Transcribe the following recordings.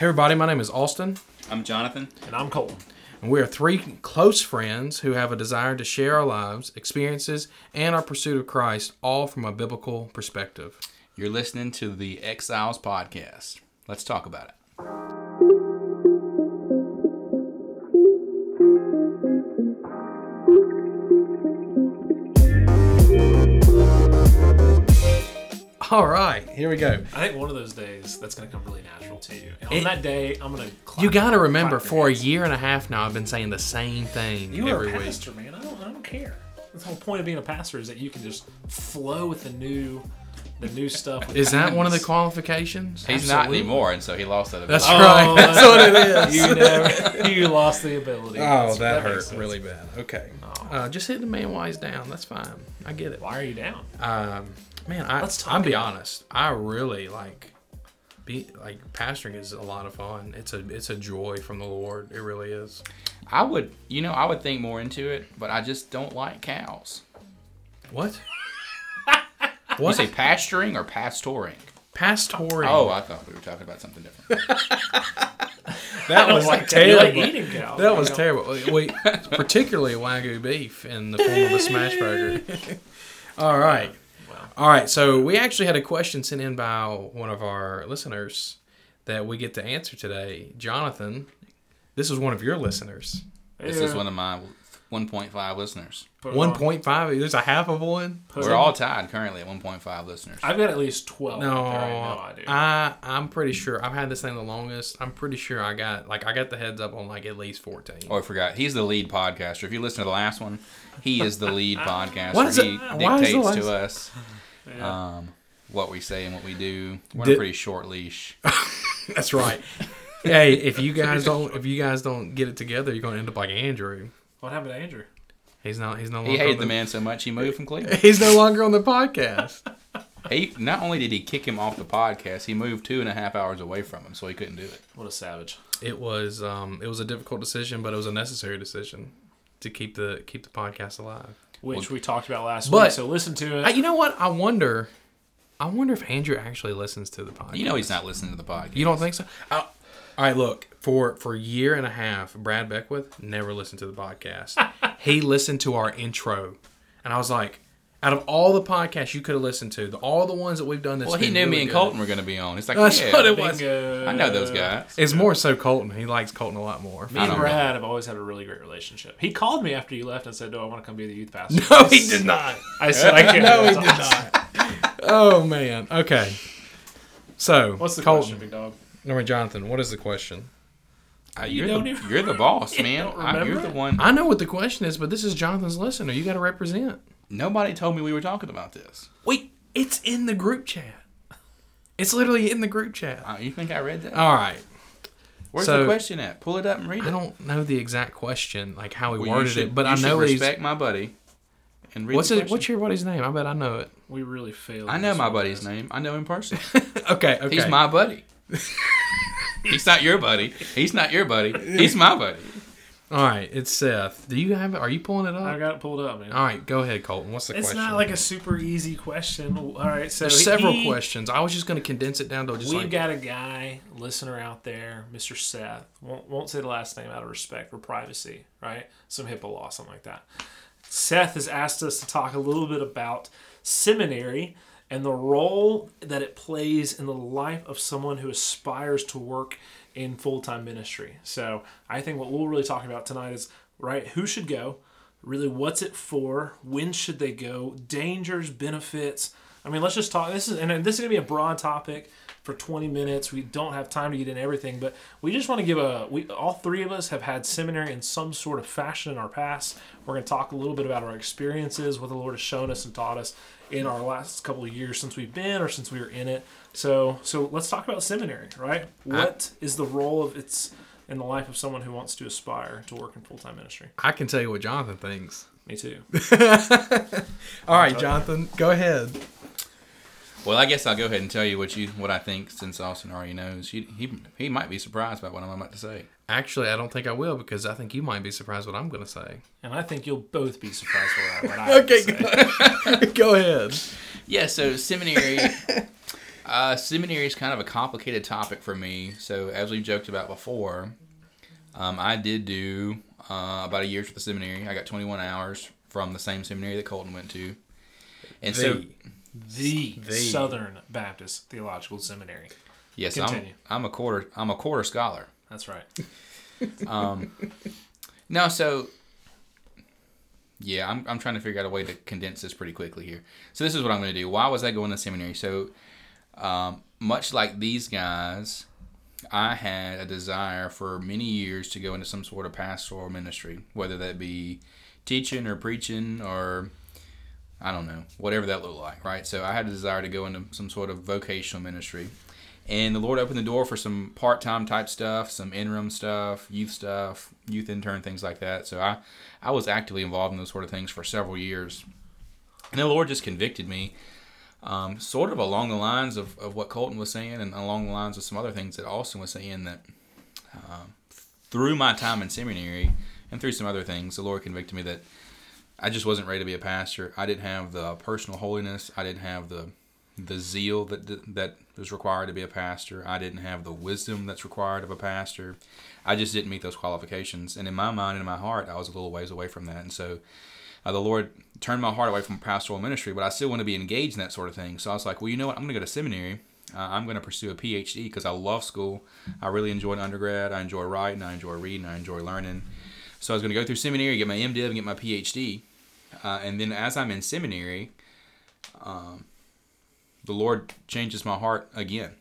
Hey, everybody, my name is Austin, I'm Jonathan. And I'm Colton. and we are three close friends who have a desire to share our lives, experiences, and our pursuit of Christ, all from a biblical perspective. You're listening to the Exiles podcast. Let's talk about it. All right, here we go. I think one of those days that's going to come really natural to you. And on that day, I'm going to. You got to remember, for a year and a half now, I've been saying the same thing You are every a week. pastor, man. I don't, I don't care. The whole point of being a pastor is that you can just flow with the new, the new stuff. Is that one of the qualifications? He's Absolutely. not anymore, and so he lost that. Ability. That's right. Oh, That's what it is. You never, you lost the ability. Oh, That's- that, makes hurt really bad. Okay. Oh. Uh, just hit the man while he's down. That's fine. I get it. Why are you down? Um, man, I, Let's talk I'll be honest. I really like be like pastoring is a lot of fun. It's a it's a joy from the Lord. It really is. I would, you know, I would think more into it, but I just don't like cows. What? what? You what? say pasturing or pastoring? Pastoring. Oh, I thought we were talking about something different. that was like terrible. Like eating cows. That was know? terrible. We, particularly wagyu beef in the form of a smash burger. All right. Wow. All right. So we actually had a question sent in by one of our listeners that we get to answer today. Jonathan, this is one of your listeners. This is one of my 1.5 listeners. Put it on. point five. There's a half of one. Put We're it- all tied currently at 1.5 listeners. I've got at least 12 No, out there right now. I do. I I'm pretty sure I've had this thing the longest. I'm pretty sure I got like I got the heads up on like at least fourteen. Oh, I forgot. He's the lead podcaster. If you listen to the last one, he is the lead podcaster. What is he it? Why is the dictates last- to us Yeah. um, what we say and what we do. We're on Did- a pretty short leash. That's right. hey, if you guys don't if you guys don't get it together, you're gonna end up like Andrew. What happened to Andrew? He's not. He's no longer. He hated the man so much he moved from Cleveland. He's no longer on the podcast. He not only did he kick him off the podcast, he moved two and a half hours away from him, so he couldn't do it. What a savage. It was um it was a difficult decision, but it was a necessary decision to keep the keep the podcast alive. Which we talked about last But- week. So listen to it. I, you know what? I wonder. I wonder if Andrew actually listens to the podcast. You know he's not listening to the podcast. You don't think so? Uh, all right, look for for a year and a half, Brad Beckwith never listened to the podcast. he listened to our intro, and I was like, out of all the podcasts you could have listened to, the, all the ones that we've done, that's well, he knew really me and good. Colton were going to be on. It's like, That's yeah, what it was. Bingo. I know those guys. It's more so Colton. He likes Colton a lot more. Me and don't Brad have always had a really great relationship. He called me after you left and said, "Do I want to come be the youth pastor?" No, he did not. I said, "I can't." No, he did not. Oh man. Okay. So, What's the Colton? question, big dog? No, wait, Jonathan. What is the question? Uh, You you're, don't the, even- you're the boss, You man. don't I- you're the one. I know what the question is, but this is Jonathan's listener. You got to represent. Nobody told me we were talking about this. Wait, it's in the group chat. It's literally in the group chat. Uh, you think I read that? All right. Where's so- the question at? Pull it up and read it. I don't know the exact question, like how he Well, worded should- it, but you I should know he's. respect my buddy. And read What's the it? question. What's your buddy's name? I bet I know it. We really failed. I know my buddy's name. I know him personally. Okay, okay. He's my buddy. He's not your buddy. He's not your buddy. He's my buddy. All right, it's Seth. Do you have? Are you pulling it up? I got it pulled up, man. All right, go ahead, Colton. What's the question? it's question? not like a super easy question. All right, so There's several he- questions. I was just going to condense it down to just We've like got a guy listener out there, Mr. Seth. Won't, won't say the last name out of respect for privacy, right? Some HIPAA law, something like that. Seth has asked us to talk a little bit about seminary and the role that it plays in the life of someone who aspires to work in full time ministry. So I think what we'll really talk about tonight is right who should go, really what's it for, when should they go, dangers, benefits. I mean, let's just talk. This is and this is gonna be a broad topic for 20 minutes. We don't have time to get in everything, but we just want to give a. We all three of us have had seminary in some sort of fashion in our past. We're gonna talk a little bit about our experiences, what the Lord has shown us and taught us in our last couple of years since we've been or since we were in it. So, so let's talk about seminary, right? What is the role of its in the life of someone who wants to aspire to work in full time ministry? I can tell you what Jonathan thinks. Me too. All right, Jonathan, go ahead. Well, I guess I'll go ahead and tell you what you what I think since Austin already knows. He he, he might be surprised by what I'm about to say. Actually, I don't think I will because I think you might be surprised what I'm going to say. And I think you'll both be surprised by what I have to Okay, say. go, go ahead. Yeah, so seminary. Uh, seminary is kind of a complicated topic for me. So, as we've joked about before, um, I did do uh, about a year at the seminary. I got 21 hours from the same seminary that Colton went to. And so, The- The, The- Southern Baptist Theological Seminary. yes, I'm, I'm a quarter. I'm a quarter scholar. That's right. No, so yeah, I'm, I'm trying to figure out a way to condense this pretty quickly here. So this is what I'm going to do. Why was I going to seminary? So um, much like these guys, I had a desire for many years to go into some sort of pastoral ministry, whether that be teaching or preaching or I don't know, whatever that looked like, right? So I had a desire to go into some sort of vocational ministry. And the Lord opened the door for some part time type stuff, some interim stuff, youth stuff, youth intern, things like that. So I, I was actively involved in those sort of things for several years. And the Lord just convicted me, um, sort of along the lines of, of what Colton was saying and along the lines of some other things that Austin was saying that um, through my time in seminary and through some other things, the Lord convicted me that I just wasn't ready to be a pastor. I didn't have the personal holiness. I didn't have the the zeal that that was required to be a pastor. I didn't have the wisdom that's required of a pastor. I just didn't meet those qualifications. And in my mind and in my heart, I was a little ways away from that. And so uh, the Lord turned my heart away from pastoral ministry, but I still want to be engaged in that sort of thing. So I was like, well, you know what? I'm going to go to seminary. Uh, I'm going to pursue a PhD because I love school. I really enjoyed undergrad. I enjoy writing. I enjoy reading. I enjoy learning. So I was going to go through seminary, get my MDiv, and get my PhD. Uh, and then as I'm in seminary, um, the Lord changes my heart again.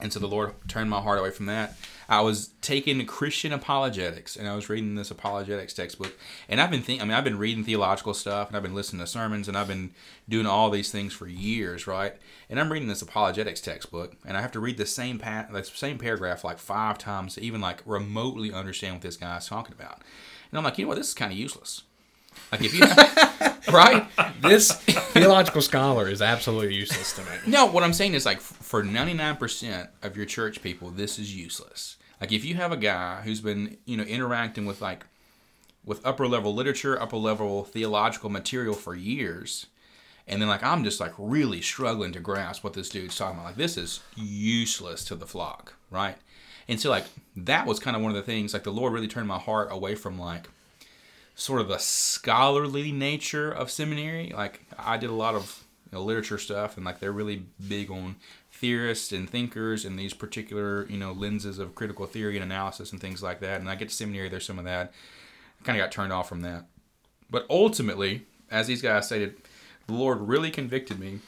And so the Lord turned my heart away from that. I was taking Christian apologetics and I was reading this apologetics textbook. And I've been think I mean I've been reading theological stuff and I've been listening to sermons and I've been doing all these things for years, right? And I'm reading this apologetics textbook and I have to read the same pa- the same paragraph like 5 times to even like remotely understand what this guy's talking about. And I'm like, "You know what? This is kind of useless." Like if you right? This theological scholar is absolutely useless to me. No, what I'm saying is like for 99% of your church people, this is useless. Like if you have a guy who's been, you know, interacting with like with upper level literature, upper level theological material for years, and then like I'm just like really struggling to grasp what this dude's talking about. Like this is useless to the flock, right? And so like that was kind of one of the things like the Lord really turned my heart away from like sort of the scholarly nature of seminary. Like I did a lot of you know, literature stuff, and like they're really big on theorists and thinkers and these particular you know lenses of critical theory and analysis and things like that. And I get to seminary, there's some of that. I kind of got turned off from that. But ultimately, as these guys stated, the Lord really convicted me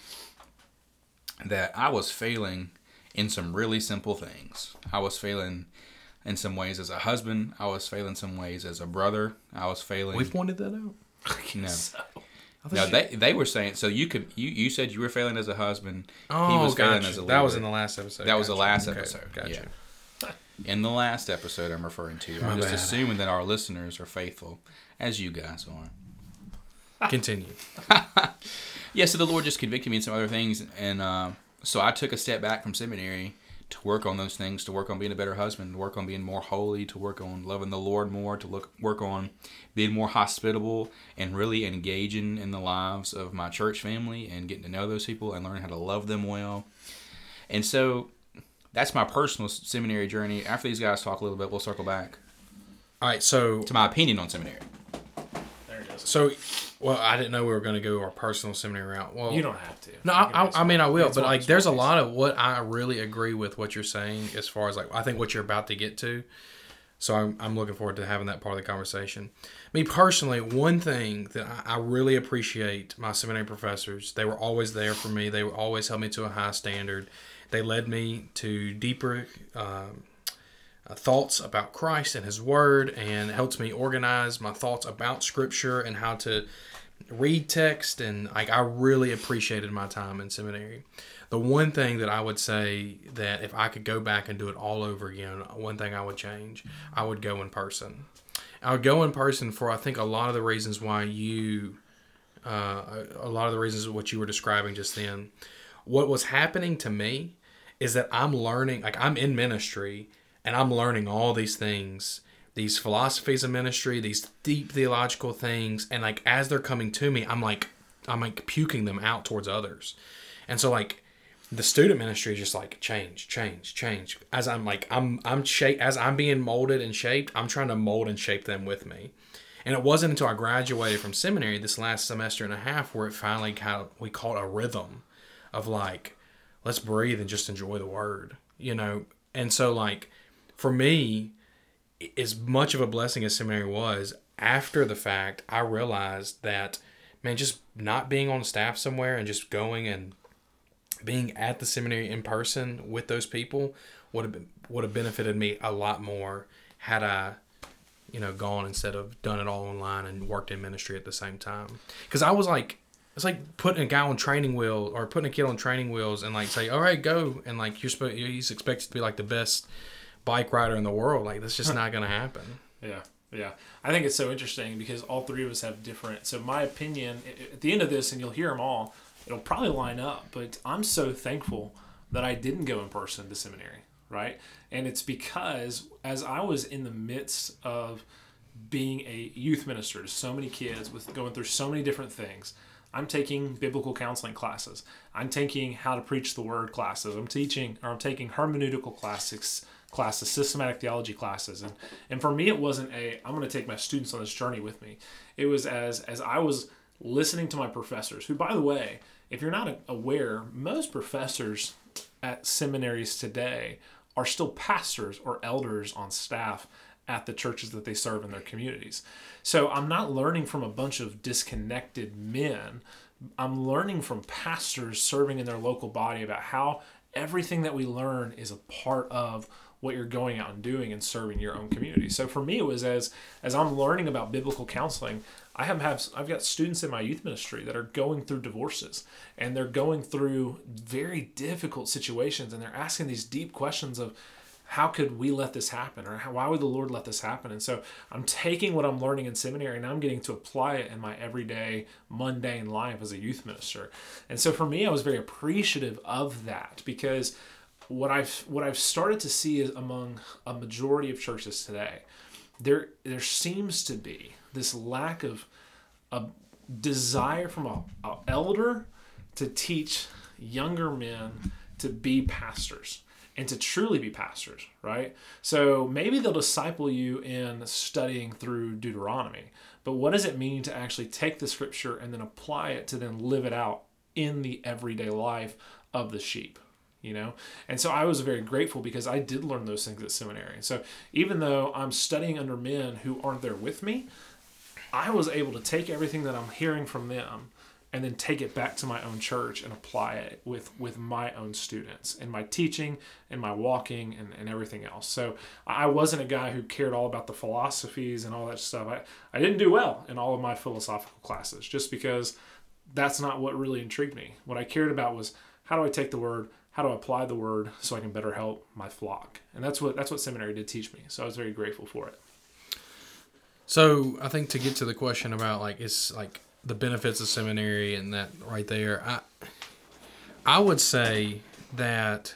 that I was failing in some really simple things. I was failing in some ways as a husband. I was failing some ways as a brother. I was failing. We pointed that out. no. So, No, they they were saying so. You could you you said you were failing as a husband. Oh, he was failing gotcha. as a leader. that was in the last episode. That was the Gotcha. last Okay, episode. Gotcha. Yeah. in the last episode I'm referring to. I'm My just bad. assuming that our listeners are faithful, as you guys are. Continue. Yeah, so the Lord just convicted me in some other things, and uh, so I took a step back from seminary to work on those things, to work on being a better husband, to work on being more holy, to work on loving the Lord more, to look work on being more hospitable and really engaging in the lives of my church family and getting to know those people and learning how to love them well. And so that's my personal seminary journey. After these guys talk a little bit, we'll circle back All right. So to my opinion on seminary. There it is. so well, I didn't know we were going to go our personal seminary route. Well, You don't have to. No, I, I, I mean I will, it's but like there's a lot of what I really agree with what you're saying as far as like I think what you're about to get to. So I'm, I'm looking forward to having that part of the conversation. Me personally, one thing that I, I really appreciate my seminary professors, they were always there for me. They always held me to a high standard. They led me to deeper um, uh, thoughts about Christ and His Word, and helps me organize my thoughts about Scripture and how to read text. And like I really appreciated my time in seminary. The one thing that I would say that if I could go back and do it all over again, one thing I would change, I would go in person. I would go in person for I think a lot of the reasons why you, uh, a lot of the reasons of what you were describing just then. What was happening to me is that I'm learning, like I'm in ministry and I'm learning all these things, these philosophies of ministry, these deep theological things, and like as they're coming to me, I'm like, I'm like puking them out towards others, and so like the student ministry is just like change, change, change. As I'm like I'm I'm shape as I'm being molded and shaped, I'm trying to mold and shape them with me. And it wasn't until I graduated from seminary this last semester and a half where it finally kind of we caught a rhythm of like let's breathe and just enjoy the word, you know. And so like for me, as much of a blessing as seminary was, after the fact, I realized that man, just not being on staff somewhere and just going and being at the seminary in person with those people would have been, would have benefited me a lot more had I, you know, gone instead of done it all online and worked in ministry at the same time. Because I was like, it's like putting a guy on training wheel or putting a kid on training wheels and like say, all right, go, and like you're supposed, he's expected to be like the best bike rider in the world. Like that's just not gonna happen. Yeah. Yeah, I think it's so interesting because all three of us have different. So my opinion at the end of this, and you'll hear them all, it'll probably line up. But I'm so thankful that I didn't go in person to seminary, right? And it's because as I was in the midst of being a youth minister to so many kids with going through so many different things, I'm taking biblical counseling classes. I'm taking how to preach the word classes. I'm teaching or I'm taking hermeneutical classics classes, systematic theology classes. And and for me it wasn't a I'm going to take my students on this journey with me. It was as as I was listening to my professors, who by the way, if you're not aware, most professors at seminaries today are still pastors or elders on staff at the churches that they serve in their communities. So I'm not learning from a bunch of disconnected men. I'm learning from pastors serving in their local body about how everything that we learn is a part of what you're going out and doing and serving your own community. So for me, it was as as I'm learning about biblical counseling, I have, have I've got students in my youth ministry that are going through divorces and they're going through very difficult situations and they're asking these deep questions of how could we let this happen or how, why would the lord let this happen and so i'm taking what i'm learning in seminary and i'm getting to apply it in my everyday mundane life as a youth minister and so for me i was very appreciative of that because what I've what I've started to see is among a majority of churches today, there there seems to be this lack of a desire from a, a elder to teach younger men to be pastors and to truly be pastors, right? So maybe they'll disciple you in studying through Deuteronomy, but what does it mean to actually take the scripture and then apply it to then live it out in the everyday life of the sheep? You know? And so i was very grateful because i did learn those things at seminary. So even though i'm studying under men who aren't there with me i was able to take everything that i'm hearing from them and then take it back to my own church and apply it with with my own students and my teaching and my walking and, and everything else. So i wasn't a guy who cared all about the philosophies and all that stuff. I, I didn't do well in all of my philosophical classes just because that's not what really intrigued me. What i cared about was how do i take the word how to apply the word so I can better help my flock. And that's what that's what seminary did teach me. So I was very grateful for it. So I think to get to the question about like it's like the benefits of seminary and that right there, I I would say that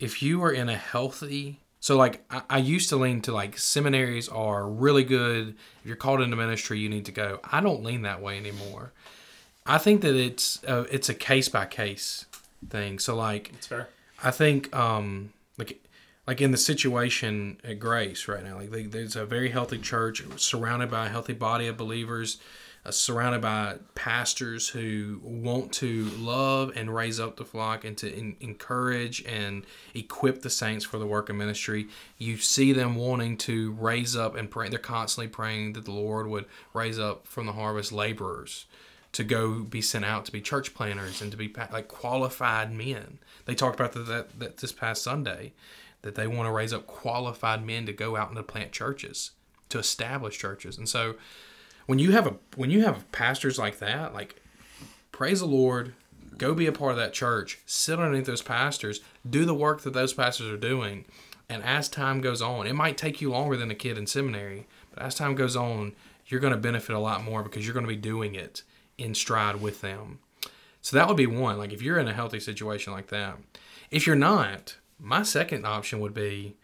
if you are in a healthy so like I, I used to lean to like seminaries are really good. If you're called into ministry, you need to go. I don't lean that way anymore. I think that it's it's a case by case thing. So like, it's fair. I think um like like in the situation at Grace right now, like they, there's a very healthy church surrounded by a healthy body of believers, uh, surrounded by pastors who want to love and raise up the flock and to in, encourage and equip the saints for the work of ministry. You see them wanting to raise up and pray. They're constantly praying that the Lord would raise up from the harvest laborers to go be sent out to be church planters and to be like qualified men. They talked about that, that, this past Sunday that they want to raise up qualified men to go out and to plant churches, to establish churches. And so when you have a when you have pastors like that, like praise the Lord, go be a part of that church, sit underneath those pastors, do the work that those pastors are doing. And as time goes on, it might take you longer than a kid in seminary, but as time goes on, you're going to benefit a lot more because you're going to be doing it in stride with them. So that would be one. Like if you're in a healthy situation like that. If you're not, my second option would be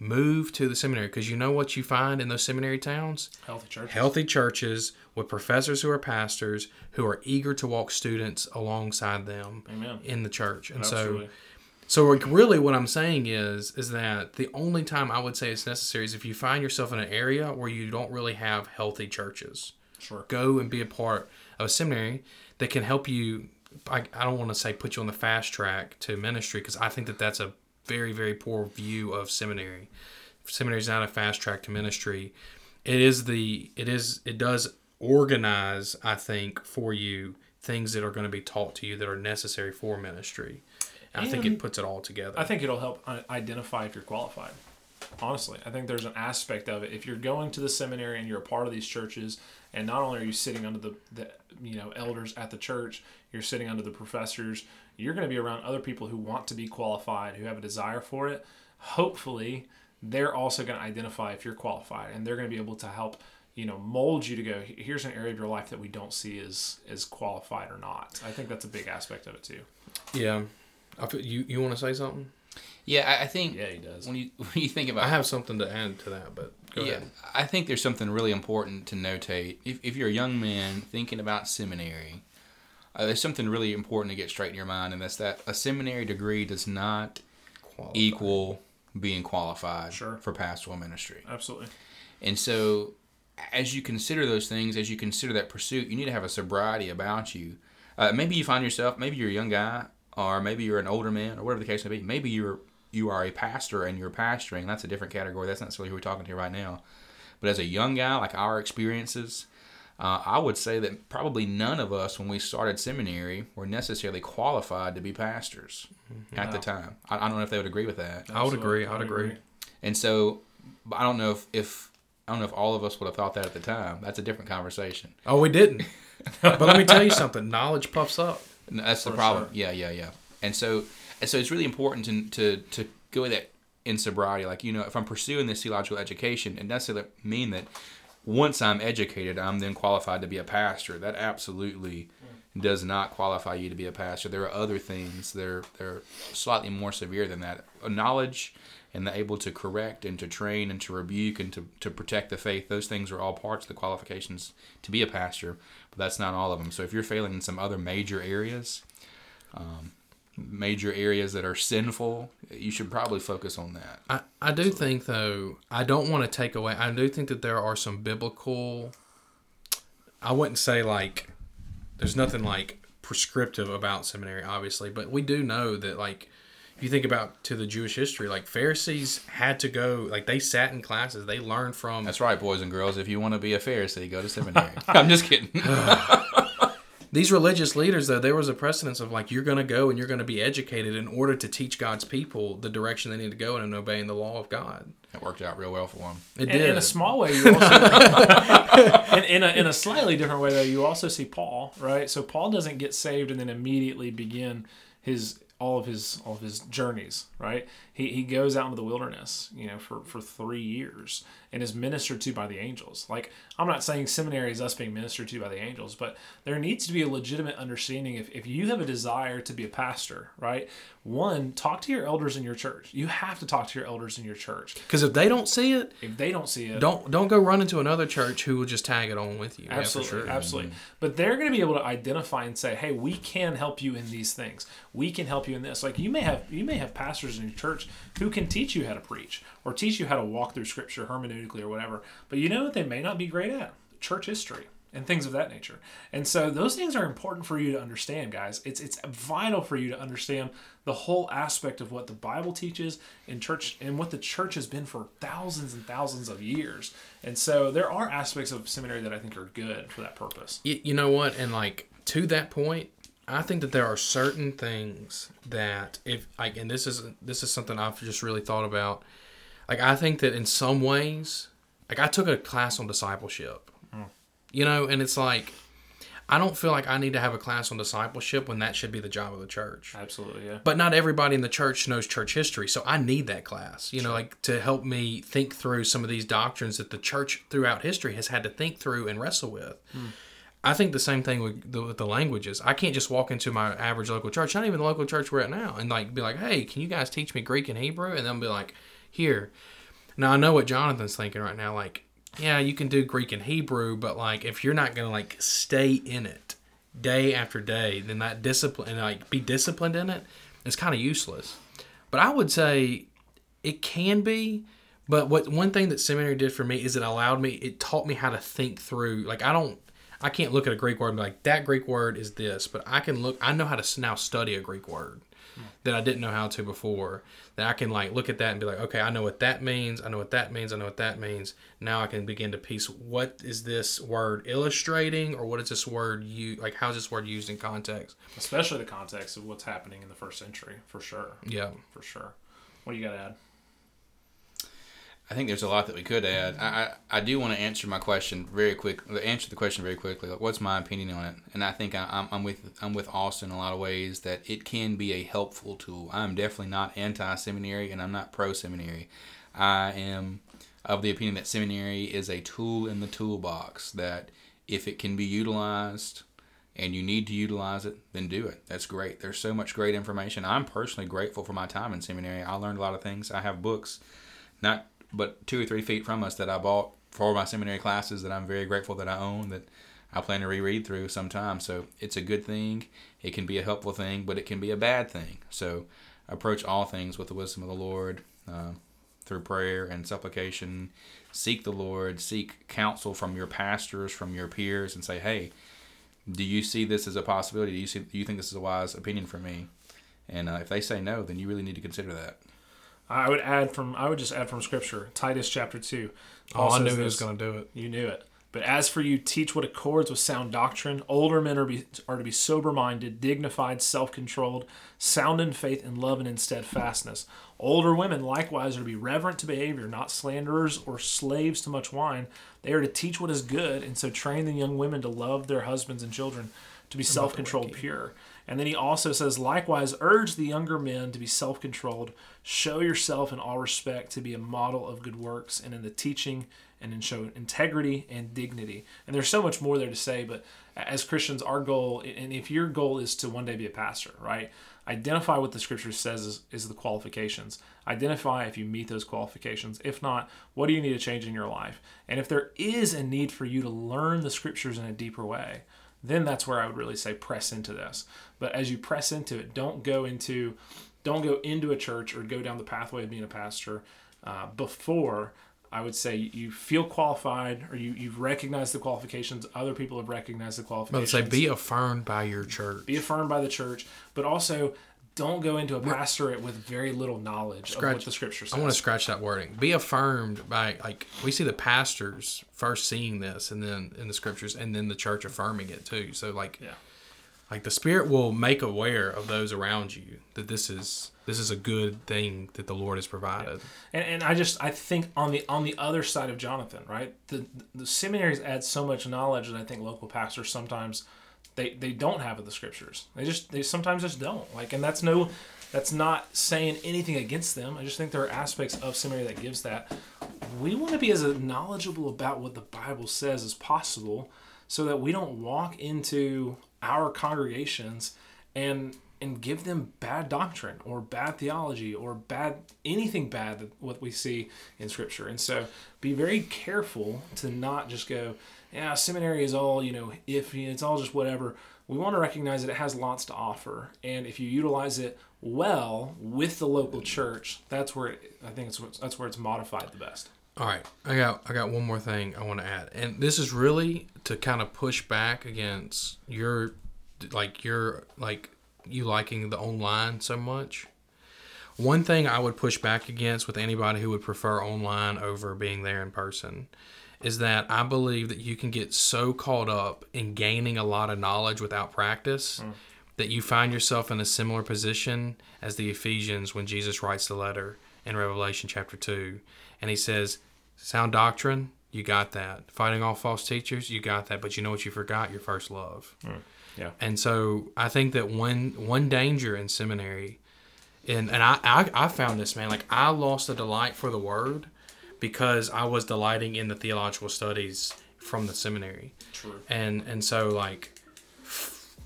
move to the seminary because you know what you find in those seminary towns? Healthy churches. Healthy churches with professors who are pastors who are eager to walk students alongside them Amen. in the church. And Absolutely. so so like, really what I'm saying is is that the only time I would say it's necessary is if you find yourself in an area where you don't really have healthy churches. Sure. Go and be a part of a seminary that can help you I, I don't want to say put you on the fast track to ministry because I think that that's a very very poor view of seminary. Seminary is not a fast track to ministry. It is the it is it does organize I think for you things that are going to be taught to you that are necessary for ministry. And I think it puts it all together. I think it'll help uh, identify if you're qualified. Honestly, I think there's an aspect of it. If you're going to the seminary and you're a part of these churches, and not only are you sitting under the, the you know elders at the church, you're sitting under the professors. You're going to be around other people who want to be qualified, who have a desire for it. Hopefully, they're also going to identify if you're qualified, and they're going to be able to help you know mold you to go. Here's an area of your life that we don't see as as qualified or not. I think that's a big aspect of it too. yeah. I feel, you you want to say something? Yeah, I, I think Yeah, he does. when you when you think about I have something to add to that, but go yeah, ahead. I think there's something really important to notate. If, if you're a young man thinking about seminary, uh, there's something really important to get straight in your mind, and that's that a seminary degree does not Qualified. equal being qualified Sure. for pastoral ministry. Absolutely. And so, as you consider those things, as you consider that pursuit, you need to have a sobriety about you. Uh, maybe you find yourself, maybe you're a young guy, or maybe you're an older man, or whatever the case may be. Maybe you're you are a pastor and you're pastoring. That's a different category. That's not necessarily who we're talking to right now. But as a young guy, like our experiences, uh, I would say that probably none of us, when we started seminary, were necessarily qualified to be pastors at the time. I, I don't know if they would agree with that. I would agree. I would agree. And so, I don't know if, if I don't know if all of us would have thought that at the time. That's a different conversation. Oh, we didn't. but let me tell you something. Knowledge puffs up. And that's the problem. sure. Yeah, yeah, yeah. And so, and so it's really important to to to go with that in sobriety. Like you know, if I'm pursuing this theological education, it doesn't mean that once I'm educated, I'm then qualified to be a pastor. That absolutely does not qualify you to be a pastor. There are other things that are they're slightly more severe than that. Knowledge and the able to correct and to train and to rebuke and to, to protect the faith, those things are all parts of the qualifications to be a pastor, but that's not all of them. So if you're failing in some other major areas, um, major areas that are sinful, you should probably focus on that. I, I do think though I don't want to take away I do think that there are some biblical I wouldn't say like there's nothing like prescriptive about seminary obviously but we do know that like if you think about to the Jewish history like Pharisees had to go like they sat in classes they learned from That's right, boys and girls. If you want to be a Pharisee, go to seminary. I'm just kidding. these religious leaders though there was a precedence of like you're going to go and you're going to be educated in order to teach God's people the direction they need to go in and obeying the law of God It worked out real well for them. it In, did in a small way, you also in, in a in a slightly different way though, you also see Paul, right? So Paul doesn't get saved and then immediately begin his all of his all of his journeys, right? He he goes out into the wilderness, you know, for for three years and is ministered to by the angels. Like I'm not saying seminary is us being ministered to by the angels, but there needs to be a legitimate understanding if if you have a desire to be a pastor, right? One, talk to your elders in your church. You have to talk to your elders in your church. because if they don't see it If they don't see it, Don't don't go run into another church who will just tag it on with you. Yeah, Absolutely, sure. absolutely. But they're going to be able to identify and say, "Hey, we can help you in these things. We can help you in this." Like you may have you may have pastors in your church who can teach you how to preach or teach you how to walk through scripture hermeneutically or whatever. But you know what they may not be great at? Church history and things of that nature. And so those things are important for you to understand, guys. It's it's vital for you to understand the whole aspect of what the Bible teaches in church and what the church has been for thousands and thousands of years. And so there are aspects of seminary that I think are good for that purpose. Y- you know what? And like to that point, I think that there are certain things that if like, and this is this is something I've just really thought about. Like I think that in some ways, like I took a class on discipleship, you know, and it's like. I don't feel like I need to have a class on discipleship when that should be the job of the church. Absolutely, yeah. but not everybody in the church knows church history so i need that class you know like to help me think through some of these doctrines that the church throughout history has had to think through and wrestle with hmm. i think the same thing with the, with the languages i can't just walk into my average local church not even the local church we're at now and like be like hey can you guys teach me greek and hebrew and they'll be like here Now I know what Jonathan's thinking right now. Like, yeah, you can do Greek and Hebrew, but like if you're not gonna like stay in it day after day, then that discipline and like be disciplined in it is kind of useless. But I would say it can be. But what one thing that seminary did for me is it allowed me, it taught me how to think through. Like I don't, I can't look at a Greek word and be like that Greek word is this, but I can look. I know how to now study a Greek word that I didn't know how to before. That I can like look at that and be like, okay, I know what that means. I know what that means. I know what that means. Now I can begin to piece what is this word illustrating, or what is this word you like? How's this word used in context? Especially the context of what's happening in the first century, for sure. Yeah. For sure. What do you got to add? I think there's a lot that we could add. I, I, I do want to answer my question very quick. Uh, answer the question very quickly. Like, what's my opinion on it? And I think I, I'm, I'm with I'm with Austin in a lot of ways that it can be a helpful tool. I'm definitely not anti-seminary, and I'm not pro-seminary. I am of the opinion that seminary is a tool in the toolbox. That if it can be utilized, and you need to utilize it, then do it. That's great. There's so much great information. I'm personally grateful for my time in seminary. I learned a lot of things. I have books, not but two or three feet from us that I bought for my seminary classes that I'm very grateful that I own that I plan to reread through sometime. So it's a good thing. It can be a helpful thing, but it can be a bad thing. So approach all things with the wisdom of the Lord uh, through prayer and supplication. Seek the Lord. Seek counsel from your pastors, from your peers, and say, "Hey, do you see this as a possibility? Do you see? Do you think this is a wise opinion for me?" And uh, if they say no, then you really need to consider that. I would add from I would just add from scripture Titus chapter two. Oh, I knew he was going to do it. You knew it. But as for you, teach what accords with sound doctrine. Older men are, be, are to be sober minded, dignified, self controlled, sound in faith, in love, and in steadfastness. Older women likewise are to be reverent to behavior, not slanderers or slaves to much wine. They are to teach what is good, and so train the young women to love their husbands and children, to be self controlled, pure. And then he also says, likewise, urge the younger men to be self controlled. Show yourself in all respect to be a model of good works and in the teaching and in show integrity and dignity. And there's so much more there to say, but as Christians, our goal, and if your goal is to one day be a pastor, right? Identify what the scripture says is, is the qualifications. Identify if you meet those qualifications. If not, what do you need to change in your life? And if there is a need for you to learn the scriptures in a deeper way, then that's where I would really say press into this. But as you press into it, don't go into don't go into a church or go down the pathway of being a pastor uh, before I would say you feel qualified or you, you've recognized the qualifications. Other people have recognized the qualifications. But say be affirmed by your church. be affirmed by the church, but also don't go into a pastorate with very little knowledge of what the scripture says. I want to scratch that wording. Be affirmed by like we see the pastors first seeing this, and then in the scriptures, and then the church affirming it too. So like, Yeah. like the Spirit will make aware of those around you that this is this is a good thing that the Lord has provided. And, and I just I think on the on the other side of Jonathan, right? The the seminaries add so much knowledge that I think local pastors sometimes they they don't have in the scriptures. They just they sometimes just don't. Like and that's no that's not saying anything against them. I just think there are aspects of seminary that gives that. We want to be as knowledgeable about what the Bible says as possible so that we don't walk into our congregations and and give them bad doctrine or bad theology or bad anything bad that what we see in scripture and so be very careful to not just go yeah seminary is all you know if it's all just whatever. We want to recognize that it has lots to offer. And if you utilize it well with the local church that's where it, i think it's that's where it's modified the best. All right, I got I got one more thing I want to add, and this is really to kind of push back against your like your like you liking the online so much. One thing I would push back against with anybody who would prefer online over being there in person is that I believe that you can get so caught up in gaining a lot of knowledge without practice mm. that you find yourself in a similar position as the Ephesians when Jesus writes the letter in Revelation chapter 2. And he says, Sound doctrine, you got that. Fighting off false teachers, you got that. But you know what you forgot? Your first love. Mm. yeah And so I think that one one danger in seminary, and and I, I I found this man like I lost a delight for the word because I was delighting in the theological studies from the seminary. True. And and so like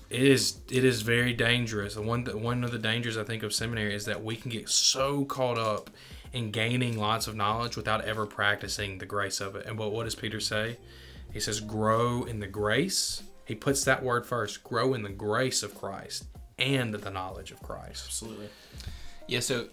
it is it is very dangerous. And one one of the dangers I think of seminary is that we can get so caught up in gaining lots of knowledge without ever practicing the grace of it. And what, what does Peter say? He says, grow in the grace. He puts that word first grow in the grace of Christ and the knowledge of Christ. Absolutely. Yeah, so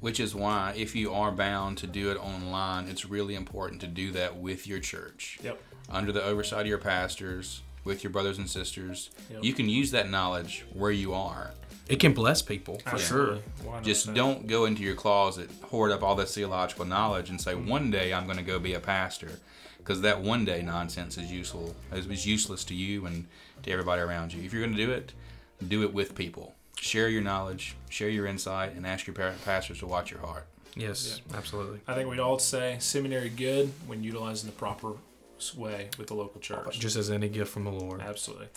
which is why if you are bound to do it online, it's really important to do that with your church. Yep. Under the oversight of your pastors, with your brothers and sisters. Yep. You can use that knowledge where you are. It can bless people for sure. Absolutely. Why Just say? don't go into your closet, hoard up all this theological knowledge, and say, one day I'm going to go be a pastor. Because that one day nonsense is useful, is is useless to you and to everybody around you. If you're going to do it, do it with people. Share your knowledge, share your insight, and ask your par- pastors to watch your heart. Yes, absolutely. I think we'd all say seminary good when utilized in the proper way with the local church. Just as any gift from the Lord. Absolutely.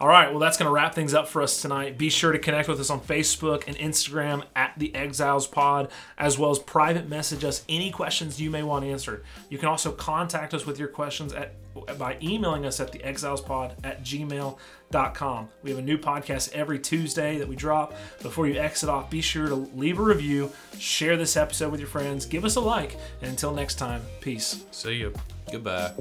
All right. Well, that's going to wrap things up for us tonight. Be sure to connect with us on Facebook and Instagram at the Exiles Pod, as well as private message us any questions you may want answered. You can also contact us with your questions at by emailing us at the exilespod at gmail.com. We have a new podcast every Tuesday that we drop. Before you exit off, be sure to leave a review, share this episode with your friends, give us a like, and until next time, peace. See you. Goodbye.